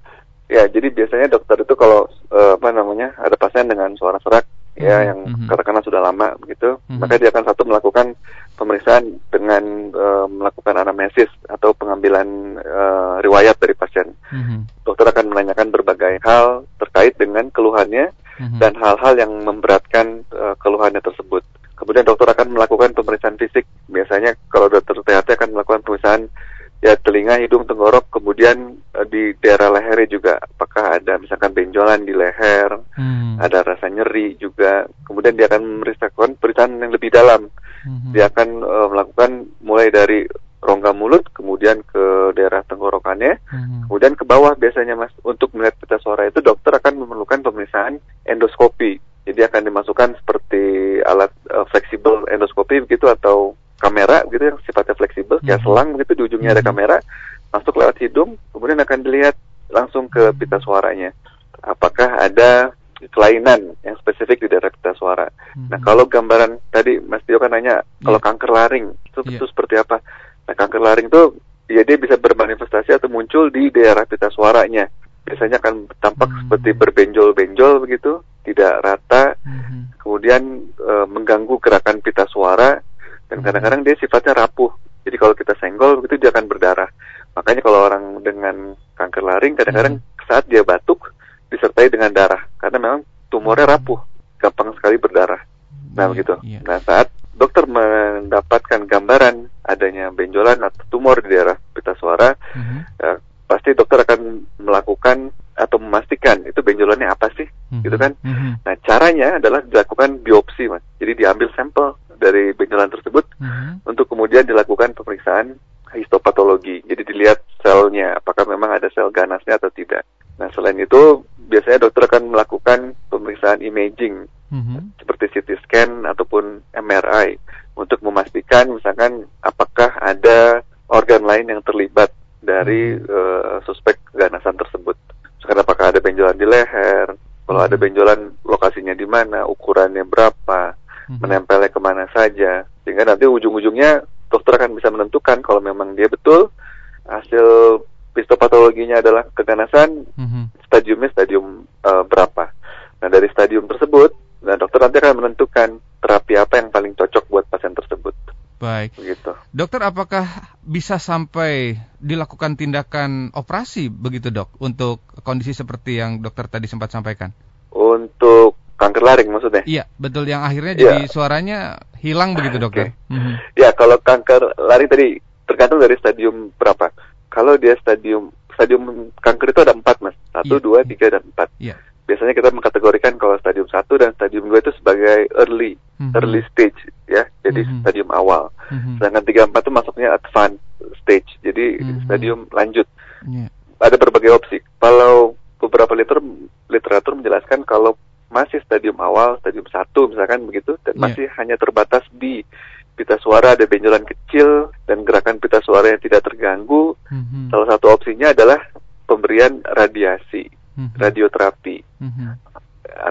Ya, jadi biasanya dokter itu kalau uh, apa namanya ada pasien dengan suara serak ya hmm. yang hmm. katakanlah sudah lama begitu, hmm. maka dia akan satu melakukan pemeriksaan dengan uh, melakukan anamnesis atau pengambilan uh, riwayat dari pasien. Hmm. Dokter akan menanyakan berbagai hal terkait dengan keluhannya hmm. dan hal-hal yang memberatkan uh, keluhannya tersebut. Kemudian dokter akan melakukan pemeriksaan fisik. Biasanya kalau dokter THT akan melakukan pemeriksaan ya telinga, hidung, tenggorok, kemudian uh, di daerah lehernya juga apakah ada misalkan benjolan di leher, hmm. ada rasa nyeri juga. Kemudian dia akan memeriksakan periksaan yang lebih dalam. Hmm. Dia akan uh, melakukan mulai dari rongga mulut, kemudian ke daerah tenggorokannya, hmm. kemudian ke bawah biasanya mas. Untuk melihat pita suara itu dokter akan memerlukan pemeriksaan endoskopi. Jadi akan dimasukkan seperti alat uh, fleksibel endoskopi begitu atau kamera gitu yang sifatnya fleksibel kayak mm-hmm. selang gitu di ujungnya ada mm-hmm. kamera masuk lewat hidung kemudian akan dilihat langsung ke mm-hmm. pita suaranya apakah ada kelainan yang spesifik di daerah pita suara. hmm Nah kalau gambaran tadi Mas Tio kan nanya yeah. kalau kanker laring itu, yeah. itu seperti apa? Nah kanker laring itu ya dia bisa bermanifestasi atau muncul di daerah pita suaranya. Biasanya akan tampak seperti berbenjol-benjol begitu, tidak rata, hmm kemudian e, mengganggu gerakan pita suara dan kadang-kadang dia sifatnya rapuh. Jadi kalau kita senggol begitu dia akan berdarah. Makanya kalau orang dengan kanker laring kadang-kadang hmm. saat dia batuk disertai dengan darah karena memang tumornya rapuh, gampang sekali berdarah. Nah, iya, begitu. Iya. Nah, saat dokter mendapatkan gambaran adanya benjolan atau tumor di daerah pita suara, mm-hmm. ya, pasti dokter akan melakukan atau memastikan itu benjolannya apa sih, mm-hmm. gitu kan? Mm-hmm. Nah, caranya adalah dilakukan biopsi, mas. Jadi diambil sampel dari benjolan tersebut, uh-huh. untuk kemudian dilakukan pemeriksaan histopatologi. Jadi dilihat selnya apakah memang ada sel ganasnya atau tidak. Nah selain itu biasanya dokter akan melakukan pemeriksaan imaging uh-huh. seperti CT scan ataupun MRI untuk memastikan misalkan apakah ada organ lain yang terlibat dari uh, suspek ganasan tersebut. Misalkan apakah ada benjolan di leher, kalau ada benjolan lokasinya di mana, ukurannya berapa, hmm. menempelnya ke mana saja, sehingga nanti ujung-ujungnya dokter akan bisa menentukan kalau memang dia betul hasil histopatologinya adalah keganasan, hmm. stadiumnya stadium uh, berapa. Nah dari stadium tersebut, nah dokter nanti akan menentukan terapi apa yang paling cocok buat pasien tersebut. Baik. Begitu. Dokter, apakah bisa sampai dilakukan tindakan operasi begitu dok untuk kondisi seperti yang dokter tadi sempat sampaikan? Untuk kanker laring maksudnya? Iya, betul. Yang akhirnya iya. jadi ya. suaranya hilang begitu dokter. Okay. Mm -hmm. Ya, kalau kanker laring tadi tergantung dari stadium berapa. Kalau dia stadium stadium kanker itu ada empat mas, satu, ya. dua, tiga, dan empat. Iya biasanya kita mengkategorikan kalau stadium 1 dan stadium 2 itu sebagai early mm -hmm. early stage ya jadi mm -hmm. stadium awal mm -hmm. sedangkan 3 4 itu masuknya advanced stage jadi mm -hmm. stadium lanjut yeah. ada berbagai opsi kalau beberapa liter literatur menjelaskan kalau masih stadium awal stadium 1 misalkan begitu dan yeah. masih hanya terbatas di pita suara ada benjolan kecil dan gerakan pita suara yang tidak terganggu mm -hmm. salah satu opsinya adalah pemberian radiasi hmm. radioterapi hmm.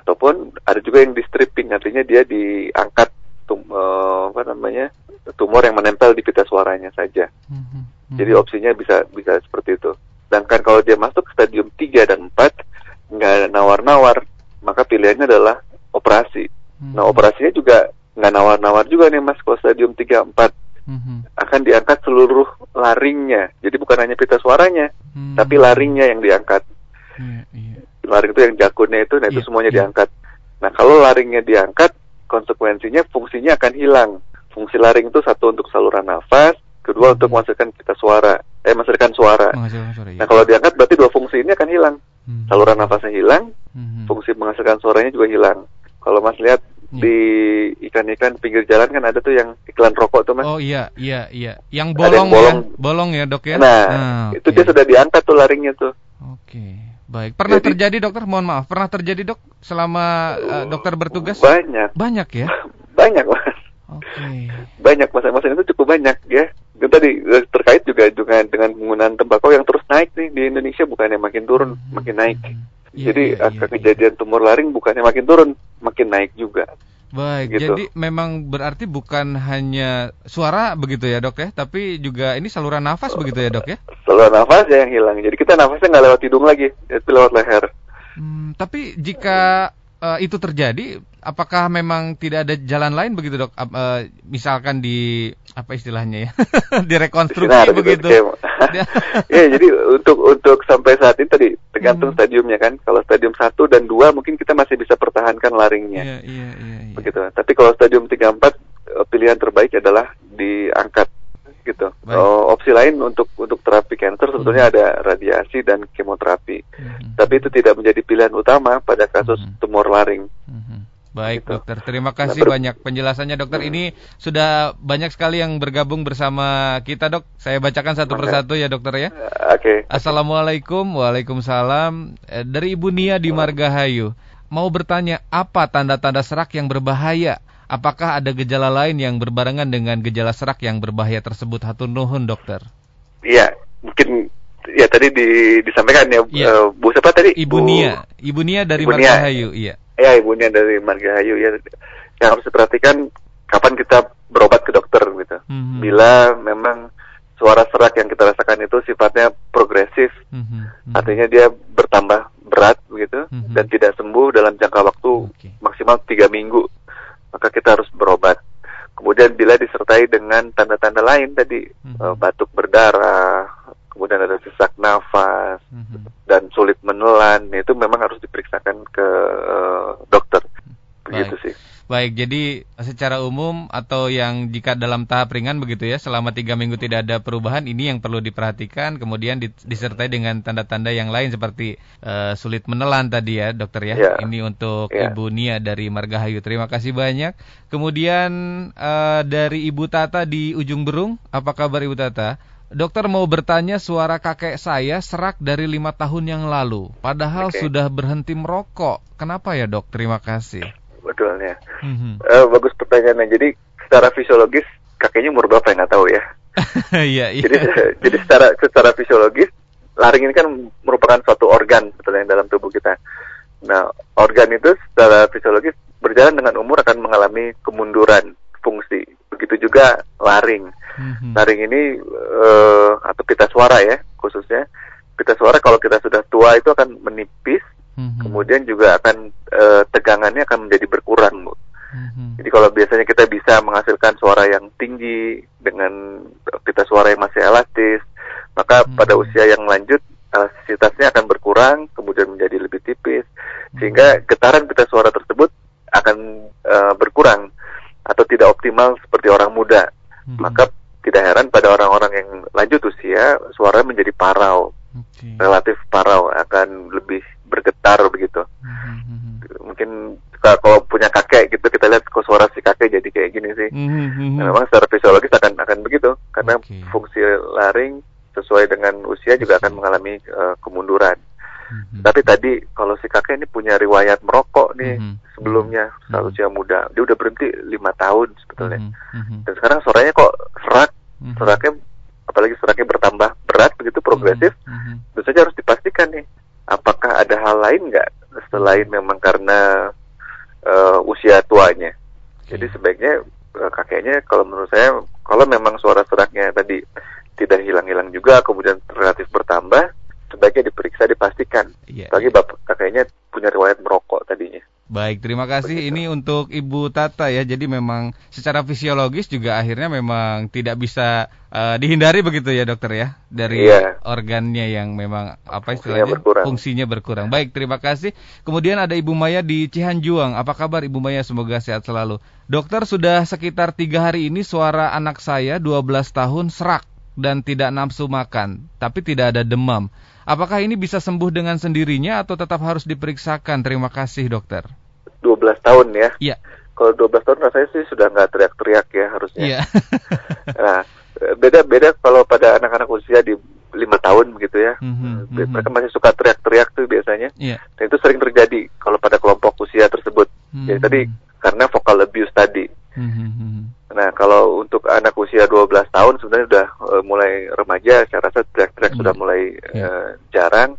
ataupun ada juga yang di stripping artinya dia diangkat tum, uh, apa namanya tumor yang menempel di pita suaranya saja hmm. jadi opsinya bisa bisa seperti itu sedangkan kalau dia masuk ke stadium 3 dan 4 nggak nawar-nawar maka pilihannya adalah operasi hmm. nah operasinya juga nggak nawar-nawar juga nih mas kalau stadium 3 4 Mm-hmm. akan diangkat seluruh laringnya. Jadi bukan hanya pita suaranya, mm-hmm. tapi laringnya yang diangkat. Laring itu yang jakunnya itu, nah itu yeah, semuanya yeah. diangkat. Nah kalau laringnya diangkat, konsekuensinya fungsinya akan hilang. Fungsi laring itu satu untuk saluran nafas, kedua hmm. untuk menghasilkan kita suara, eh menghasilkan suara. suara iya. Nah kalau diangkat berarti dua fungsi ini akan hilang. Hmm. Saluran nafasnya hilang, hmm. fungsi menghasilkan suaranya juga hilang. Kalau mas lihat yeah. di ikan-ikan pinggir jalan kan ada tuh yang iklan rokok tuh mas. Oh iya iya iya, yang bolong, yang bolong ya, bolong ya dok ya. Nah, nah itu okay. dia sudah diangkat tuh laringnya tuh. Oke. Okay. Baik, pernah Jadi, terjadi dokter? Mohon maaf, pernah terjadi dok selama uh, dokter bertugas? Banyak. Banyak ya? <laughs> banyak mas. Oke. Okay. Banyak masa-masa itu cukup banyak ya. Dan tadi eh, terkait juga dengan dengan penggunaan tembakau yang terus naik nih di Indonesia bukannya makin turun, hmm. makin naik. Hmm. Yeah, Jadi yeah, angka yeah, kejadian yeah. tumor laring bukannya makin turun, makin naik juga. Baik, gitu. jadi memang berarti bukan hanya suara begitu ya dok ya, tapi juga ini saluran nafas begitu ya dok ya? Saluran nafas ya yang hilang, jadi kita nafasnya nggak lewat hidung lagi, tapi lewat leher. Hmm, tapi jika uh, itu terjadi, apakah memang tidak ada jalan lain begitu dok? Uh, misalkan di apa istilahnya ya, <laughs> direkonstruksi gitu, begitu. <laughs> ya jadi untuk untuk sampai saat ini tadi tergantung hmm. stadiumnya kan. Kalau stadium 1 dan 2 mungkin kita masih bisa pertahankan laringnya. Iya, iya, iya, iya. Begitu. Tapi kalau stadium 3 4 eh, pilihan terbaik adalah diangkat gitu. Oh, opsi lain untuk untuk terapi kanker sebetulnya hmm. ada radiasi dan kemoterapi. Hmm. Tapi itu tidak menjadi pilihan utama pada kasus hmm. tumor laring. Hmm. Baik gitu. dokter, terima kasih nah, banyak penjelasannya dokter. Ini sudah banyak sekali yang bergabung bersama kita dok. Saya bacakan satu persatu ya dokter ya. Oke. Okay. Assalamualaikum, waalaikumsalam. Eh, dari Ibu Nia di Margahayu. Mau bertanya apa tanda-tanda serak yang berbahaya? Apakah ada gejala lain yang berbarengan dengan gejala serak yang berbahaya tersebut? Hatun nuhun, dokter. Iya, mungkin ya tadi di, disampaikan ya, ya. Uh, Bu siapa tadi? Ibu Bu... Nia. Ibu Nia dari Ibu Margahayu, iya. Ya, Ibu Nia dari Margahayu ya. Yang harus diperhatikan kapan kita berobat ke dokter gitu. Mm -hmm. Bila memang suara serak yang kita rasakan itu sifatnya progresif, mm -hmm. artinya dia bertambah berat begitu mm -hmm. dan tidak sembuh dalam jangka waktu okay. maksimal tiga minggu maka kita harus berobat. Kemudian bila disertai dengan tanda-tanda lain tadi mm -hmm. batuk berdarah, kemudian ada sesak nafas mm -hmm. dan sulit menelan, itu memang harus diperiksakan ke uh, dokter. Begitu Baik. sih. Baik, jadi secara umum atau yang jika dalam tahap ringan begitu ya, selama tiga minggu tidak ada perubahan, ini yang perlu diperhatikan. Kemudian disertai dengan tanda-tanda yang lain seperti uh, sulit menelan tadi ya, dokter ya. Yeah. Ini untuk yeah. Ibu Nia dari Margahayu. Terima kasih banyak. Kemudian uh, dari Ibu Tata di Ujung Berung, apa kabar Ibu Tata? Dokter mau bertanya suara kakek saya serak dari lima tahun yang lalu, padahal okay. sudah berhenti merokok. Kenapa ya dok? Terima kasih sebetulnya. Mm-hmm. Uh, bagus pertanyaannya. Jadi secara fisiologis kakeknya umur berapa ya nggak tahu ya. <laughs> Iya, iya. Jadi jadi secara secara fisiologis laring ini kan merupakan suatu organ sebetulnya dalam tubuh kita. Nah, organ itu secara fisiologis berjalan dengan umur akan mengalami kemunduran fungsi. Begitu juga laring. Mm-hmm. Laring ini uh, atau pita suara ya khususnya. Pita suara kalau kita sudah tua itu akan menipis hmm Kemudian juga akan tegangannya akan menjadi berkurang, Bu. Mm-hmm. Jadi kalau biasanya kita bisa menghasilkan suara yang tinggi dengan kita suara yang masih elastis, maka mm-hmm. pada usia yang lanjut elastisitasnya akan berkurang, kemudian menjadi lebih tipis, mm-hmm. sehingga getaran pita suara tersebut akan e, berkurang atau tidak optimal seperti orang muda. Mm-hmm. Maka tidak heran pada orang-orang yang lanjut usia suara menjadi parau, okay. relatif parau akan lebih bergetar begitu. Mungkin kalau punya kakek gitu kita lihat kok suara si kakek jadi kayak gini sih. Mm-hmm. Nah, memang secara fisiologis akan akan begitu karena okay. fungsi laring sesuai dengan usia juga akan mengalami uh, kemunduran. Mm-hmm. Tapi tadi kalau si kakek ini punya riwayat merokok nih mm-hmm. sebelumnya mm-hmm. saat usia muda, dia udah berhenti lima tahun sebetulnya. Mm-hmm. Dan sekarang suaranya kok serak, mm-hmm. seraknya apalagi seraknya bertambah berat begitu progresif, mm-hmm. tentu saja harus dipastikan nih apakah ada hal lain nggak selain memang karena uh, usia tuanya. Jadi sebaiknya uh, kakeknya kalau menurut saya kalau memang suara seraknya tadi tidak hilang-hilang juga kemudian relatif bertambah sebaiknya diperiksa dipastikan. Yeah, Bagi yeah. bapak kakeknya punya riwayat merokok tadinya. Baik, terima kasih. Begitu. Ini untuk Ibu Tata ya. Jadi memang secara fisiologis juga akhirnya memang tidak bisa uh, dihindari begitu ya dokter ya dari iya. organnya yang memang apa istilahnya fungsinya berkurang. fungsinya berkurang. Baik, terima kasih. Kemudian ada Ibu Maya di Cihanjuang. Apa kabar Ibu Maya? Semoga sehat selalu. Dokter sudah sekitar tiga hari ini suara anak saya 12 tahun serak dan tidak nafsu makan, tapi tidak ada demam. Apakah ini bisa sembuh dengan sendirinya atau tetap harus diperiksakan? Terima kasih dokter. 12 tahun ya? Iya. Kalau 12 tahun rasanya sih sudah nggak teriak-teriak ya harusnya. Iya. <laughs> nah, beda-beda kalau pada anak-anak usia di lima tahun begitu ya. Mm-hmm, Mereka masih suka teriak-teriak tuh biasanya. Yeah. Dan itu sering terjadi kalau pada kelompok usia tersebut. Mm-hmm. Jadi tadi karena vocal abuse tadi. Mm-hmm. Nah, kalau untuk anak usia 12 tahun sebenarnya sudah uh, mulai remaja, saya rasa teriak-teriak mm-hmm. sudah mulai yeah. Iya. uh, jarang.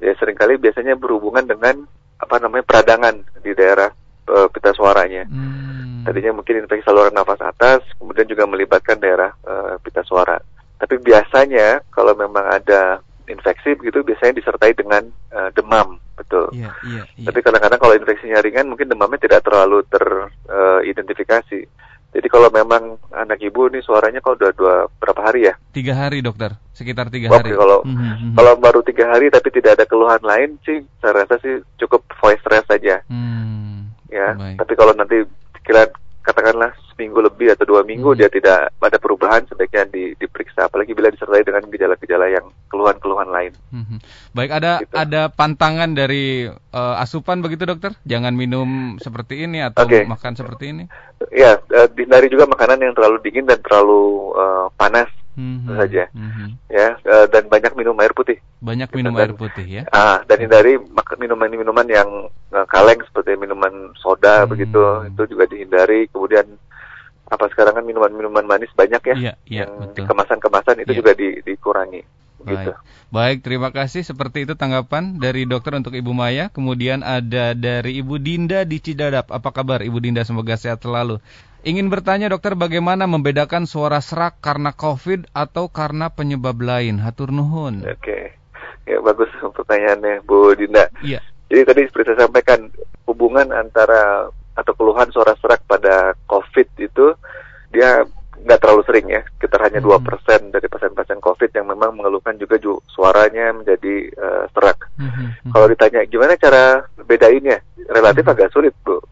Ya sering kali biasanya berhubungan dengan apa namanya peradangan di daerah uh, pita suaranya. Mm. Tadinya mungkin infeksi saluran nafas atas, kemudian juga melibatkan daerah uh, pita suara. Tapi biasanya kalau memang ada infeksi begitu biasanya disertai dengan uh, demam betul. Yeah, yeah, yeah. Tapi kadang-kadang kalau infeksinya ringan mungkin demamnya tidak terlalu teridentifikasi. Uh, Jadi kalau memang anak ibu ini suaranya kalau udah dua berapa hari ya? Tiga hari dokter, sekitar tiga hari. kalau mm -hmm. kalau baru tiga hari tapi tidak ada keluhan lain sih, saya rasa sih cukup voice rest saja. Mm, ya, baik. tapi kalau nanti kira katakanlah seminggu lebih atau dua minggu hmm. dia tidak ada perubahan sebaiknya di, diperiksa apalagi bila disertai dengan gejala-gejala yang keluhan-keluhan lain. Hmm. Baik ada gitu. ada pantangan dari uh, asupan begitu dokter? Jangan minum seperti ini atau okay. makan seperti ini? Ya uh, dihindari juga makanan yang terlalu dingin dan terlalu uh, panas mm-hmm. saja mm-hmm. ya uh, dan banyak minum air putih banyak minum dan, air putih ya ah dan hindari minuman-minuman yang uh, kaleng seperti minuman soda mm-hmm. begitu itu juga dihindari kemudian apa sekarang kan minuman-minuman manis banyak ya yeah, yeah, yang kemasan-kemasan itu yeah. juga di, dikurangi Baik. Gitu. Baik, terima kasih. Seperti itu tanggapan dari dokter untuk Ibu Maya. Kemudian ada dari Ibu Dinda di Cidadap. Apa kabar Ibu Dinda? Semoga sehat selalu. Ingin bertanya dokter bagaimana membedakan suara serak karena COVID atau karena penyebab lain? Hatur nuhun. Oke, okay. ya bagus pertanyaannya Bu Dinda. Iya. Jadi tadi seperti saya sampaikan hubungan antara atau keluhan suara serak pada COVID itu dia nggak terlalu sering ya, sekitar hanya dua hmm. persen dari pasien-pasien COVID yang memang mengeluhkan juga ju suaranya menjadi uh, serak. Hmm, hmm, hmm. Kalau ditanya gimana cara bedainnya, relatif hmm. agak sulit bu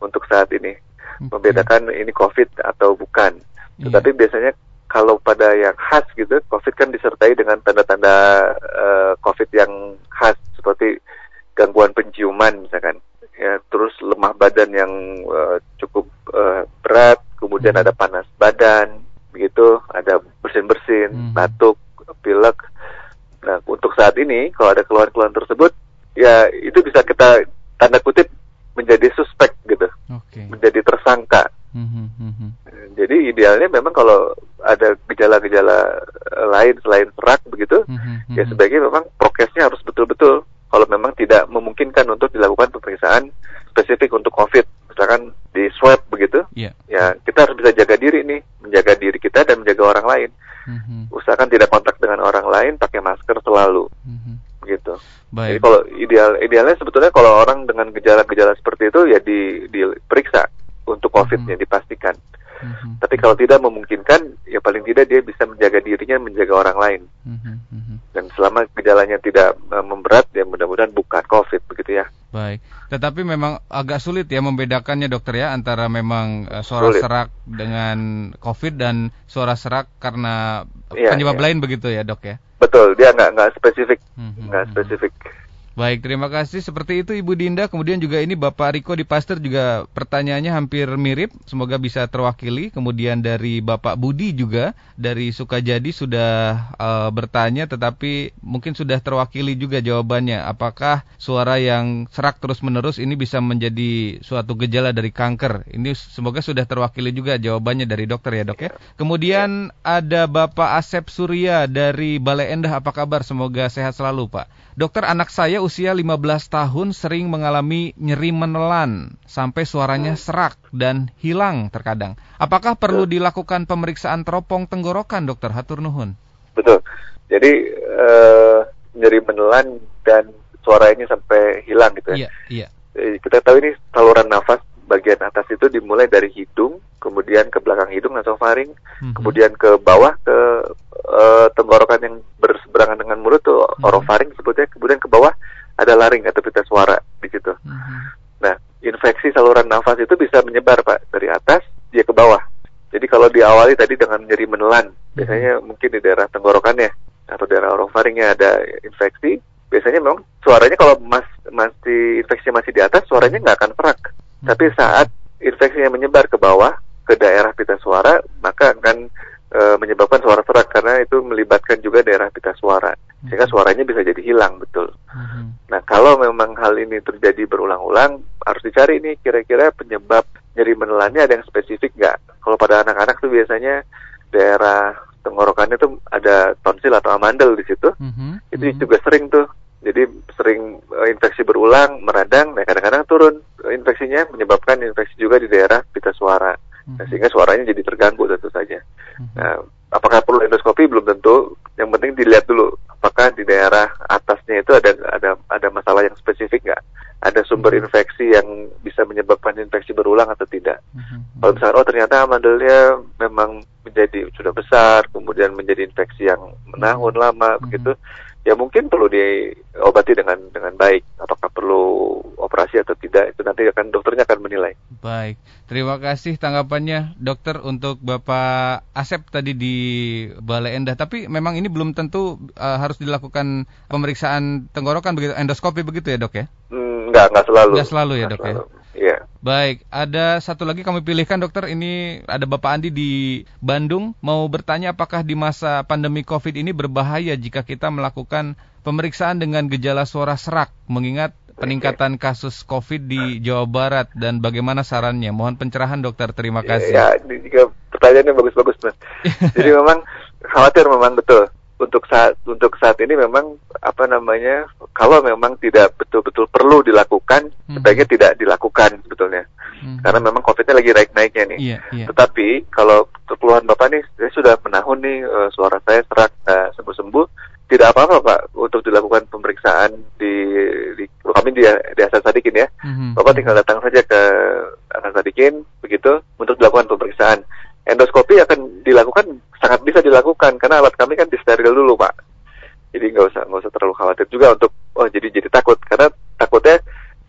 untuk saat ini okay. membedakan ini COVID atau bukan. Yeah. Tetapi biasanya kalau pada yang khas gitu, COVID kan disertai dengan tanda-tanda uh, COVID yang khas seperti gangguan penciuman misalkan, ya terus lemah badan yang uh, cukup uh, berat, kemudian hmm. ada panas badan, begitu, ada bersin-bersin, hmm. batuk, pilek. Nah untuk saat ini kalau ada keluhan-keluhan tersebut, ya itu bisa kita tanda kutip menjadi suspek gitu, okay. menjadi tersangka. Hmm, hmm, hmm. Jadi idealnya memang kalau ada gejala-gejala lain selain serak begitu, ya sebaiknya memang prokesnya harus betul-betul. Kalau memang tidak memungkinkan untuk dilakukan pemeriksaan spesifik untuk COVID, misalkan di swab begitu, yeah. ya kita harus bisa jaga diri nih, menjaga diri kita dan menjaga orang lain. Usahakan tidak kontak dengan orang lain, pakai masker selalu, begitu. Baik. Jadi kalau ideal idealnya sebetulnya kalau orang dengan gejala-gejala seperti itu ya di diperiksa untuk COVID-nya hmm. dipastikan. Hmm. Tapi kalau tidak memungkinkan, ya paling tidak dia bisa menjaga dirinya, menjaga orang lain. Hmm. Dan selama gejalanya tidak uh, memberat, ya mudah-mudahan bukan COVID begitu ya. Baik, tetapi memang agak sulit ya membedakannya dokter ya antara memang uh, suara sulit. serak dengan COVID dan suara serak karena ya, penyebab ya. lain begitu ya dok ya? Betul, dia nggak nggak spesifik, nggak spesifik. Baik, terima kasih. Seperti itu Ibu Dinda. Kemudian juga ini Bapak Riko di Pasteur juga pertanyaannya hampir mirip. Semoga bisa terwakili. Kemudian dari Bapak Budi juga dari Sukajadi sudah uh, bertanya, tetapi mungkin sudah terwakili juga jawabannya. Apakah suara yang serak terus-menerus ini bisa menjadi suatu gejala dari kanker? Ini semoga sudah terwakili juga jawabannya dari dokter ya dok ya. Kemudian ada Bapak Asep Surya dari Balai Endah. Apa kabar? Semoga sehat selalu Pak. Dokter anak saya usia 15 tahun sering mengalami nyeri menelan sampai suaranya serak dan hilang terkadang. Apakah perlu dilakukan pemeriksaan teropong tenggorokan dokter Hatur Nuhun? Betul. Jadi uh, nyeri menelan dan suaranya sampai hilang gitu ya. Iya, iya. Eh, kita tahu ini saluran nafas bagian atas itu dimulai dari hidung, kemudian ke belakang hidung atau faring, mm-hmm. kemudian ke bawah ke uh, tenggorokan yang berseberangan dengan mulut tuh mm-hmm. orofaring sebutnya, kemudian ke bawah ada laring atau pita suara di situ. Mm-hmm. Nah, infeksi saluran nafas itu bisa menyebar pak dari atas dia ke bawah. Jadi kalau diawali tadi dengan nyeri menelan, mm-hmm. biasanya mungkin di daerah tenggorokannya atau daerah orofaringnya ada infeksi, biasanya memang suaranya kalau mas, masih infeksi masih di atas, suaranya nggak akan serak. Tapi saat infeksinya menyebar ke bawah, ke daerah pita suara, maka akan e, menyebabkan suara serak karena itu melibatkan juga daerah pita suara. Sehingga suaranya bisa jadi hilang, betul. Hmm. Nah, kalau memang hal ini terjadi berulang-ulang, harus dicari nih kira-kira penyebab nyeri menelannya ada yang spesifik nggak? Kalau pada anak-anak tuh biasanya daerah tenggorokannya tuh ada tonsil atau amandel di situ. Mm -hmm. Itu mm -hmm. juga sering tuh jadi sering uh, infeksi berulang, meradang, nah kadang-kadang turun infeksinya menyebabkan infeksi juga di daerah pita suara. Nah, mhm. sehingga suaranya jadi terganggu tentu saja. Mhm. Nah, apakah perlu endoskopi belum tentu. Yang penting dilihat dulu apakah di daerah atasnya itu ada ada ada masalah yang spesifik nggak? Ada sumber mhm. infeksi yang bisa menyebabkan infeksi berulang atau tidak? Kalau misalnya oh ternyata amandelnya memang menjadi sudah besar, kemudian menjadi infeksi yang menahun lama begitu ya mungkin perlu diobati dengan dengan baik. Apakah perlu operasi atau tidak itu nanti akan dokternya akan menilai. Baik, terima kasih tanggapannya dokter untuk Bapak Asep tadi di Balai Endah. Tapi memang ini belum tentu uh, harus dilakukan pemeriksaan tenggorokan begitu, endoskopi begitu ya dok ya? Hmm, enggak, enggak selalu. Enggak selalu ya dok ya? Iya. Baik, ada satu lagi kami pilihkan dokter. Ini ada Bapak Andi di Bandung mau bertanya apakah di masa pandemi Covid ini berbahaya jika kita melakukan pemeriksaan dengan gejala suara serak mengingat peningkatan kasus Covid di Jawa Barat dan bagaimana sarannya? Mohon pencerahan dokter. Terima kasih. Ya, ya pertanyaannya bagus-bagus mas. <laughs> Jadi memang khawatir memang betul untuk saat untuk saat ini memang apa namanya kalau memang tidak betul-betul perlu dilakukan hmm. sebaiknya tidak dilakukan sebetulnya hmm. karena memang covidnya lagi naik-naiknya nih yeah, yeah. tetapi kalau keluhan bapak nih saya sudah menahun nih uh, suara saya serak uh, sembuh-sembuh tidak apa-apa pak untuk dilakukan pemeriksaan di, di kami di di Hasan Sadikin ya hmm. bapak tinggal datang saja ke Hasan Sadikin begitu untuk dilakukan pemeriksaan endoskopi akan dilakukan sangat bisa dilakukan karena alat kami kan disteril dulu pak jadi nggak usah nggak usah terlalu khawatir juga untuk oh jadi jadi takut karena takutnya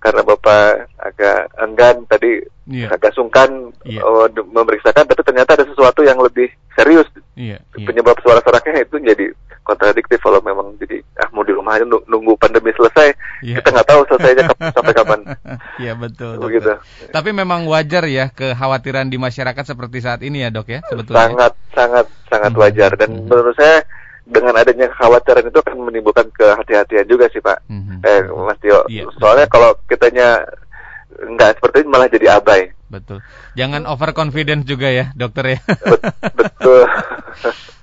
karena Bapak agak enggan tadi yeah. agak sungkan yeah. uh, memeriksakan tapi ternyata ada sesuatu yang lebih serius. Yeah. Yeah. Penyebab suara seraknya itu jadi kontradiktif kalau memang jadi ah mau di rumah aja nunggu pandemi selesai yeah. kita nggak tahu selesainya <laughs> sampai kapan. Iya betul. Begitu. Tapi memang wajar ya kekhawatiran di masyarakat seperti saat ini ya dok ya sebetulnya. Sangat sangat sangat hmm. wajar dan hmm. menurut saya dengan adanya kekhawatiran itu akan menimbulkan kehati-hatian juga sih Pak. Mm-hmm. Eh Mas Tio. Yeah, Soalnya kalau kitanya nggak seperti itu malah jadi abai. Betul. Jangan overconfident juga ya, dokter ya. Betul. <laughs>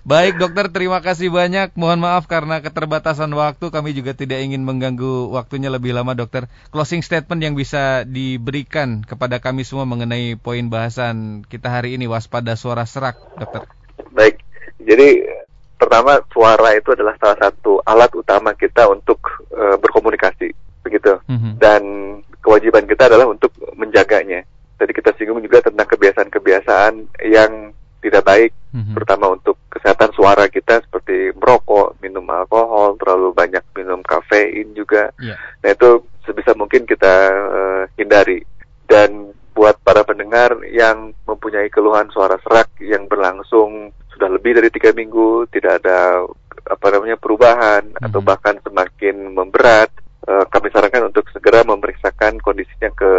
Baik dokter, terima kasih banyak. Mohon maaf karena keterbatasan waktu, kami juga tidak ingin mengganggu waktunya lebih lama dokter. Closing statement yang bisa diberikan kepada kami semua mengenai poin bahasan kita hari ini waspada suara serak, dokter. Baik, jadi pertama suara itu adalah salah satu alat utama kita untuk uh, berkomunikasi begitu mm-hmm. dan kewajiban kita adalah untuk menjaganya tadi kita singgung juga tentang kebiasaan-kebiasaan yang tidak baik mm-hmm. terutama untuk kesehatan suara kita seperti merokok minum alkohol terlalu banyak minum kafein juga yeah. nah itu sebisa mungkin kita uh, hindari dan buat para pendengar yang mempunyai keluhan suara serak yang berlangsung sudah lebih dari tiga minggu tidak ada apa namanya perubahan hmm. atau bahkan semakin memberat uh, kami sarankan untuk segera memeriksakan kondisinya ke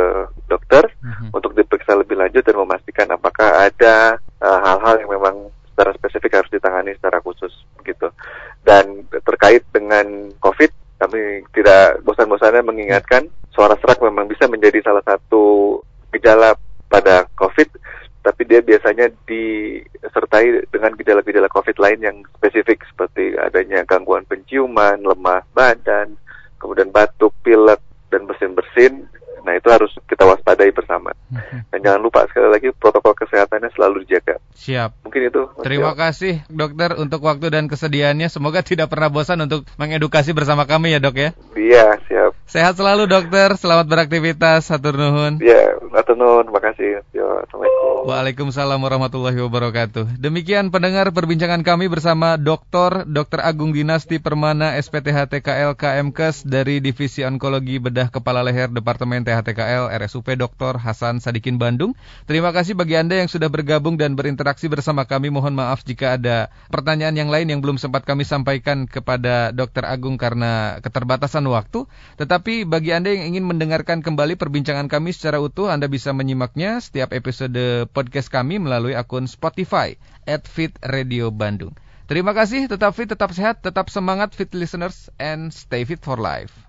dokter hmm. untuk diperiksa lebih lanjut dan memastikan apakah ada eh, hal-hal uh, yang memang secara spesifik harus ditangani secara khusus gitu dan terkait dengan COVID kami tidak bosan-bosannya mengingatkan suara serak memang bisa menjadi salah satu gejala pada COVID tapi dia biasanya disertai dengan gejala-gejala COVID lain yang spesifik seperti adanya gangguan penciuman, lemah badan, kemudian batuk, pilek, dan bersin-bersin Nah itu harus kita waspadai bersama. Mhm. Dan jangan lupa sekali lagi protokol kesehatannya selalu dijaga. Siap. Mungkin itu. Terima siap. kasih dokter untuk waktu dan kesediaannya. Semoga tidak pernah bosan untuk mengedukasi bersama kami ya dok ya. Iya siap. Sehat selalu dokter. Selamat beraktivitas. Satur nuhun. Iya, satur nuhun. Terima kasih. Yo, Assalamualaikum. Waalaikumsalam warahmatullahi wabarakatuh. Demikian pendengar perbincangan kami bersama Dr. Dr. Agung Dinasti Permana SPTH TKL KMKes dari Divisi Onkologi Bedah Kepala Leher Departemen THTKL RSUP Dr. Hasan Sadikin Bandung. Terima kasih bagi Anda yang sudah bergabung dan berinteraksi bersama kami. Mohon maaf jika ada pertanyaan yang lain yang belum sempat kami sampaikan kepada Dr. Agung karena keterbatasan waktu. Tetapi bagi Anda yang ingin mendengarkan kembali perbincangan kami secara utuh, Anda bisa menyimaknya episode podcast kami melalui akun Spotify at Fit Radio Bandung. Terima kasih, tetap fit, tetap sehat, tetap semangat fit listeners, and stay fit for life.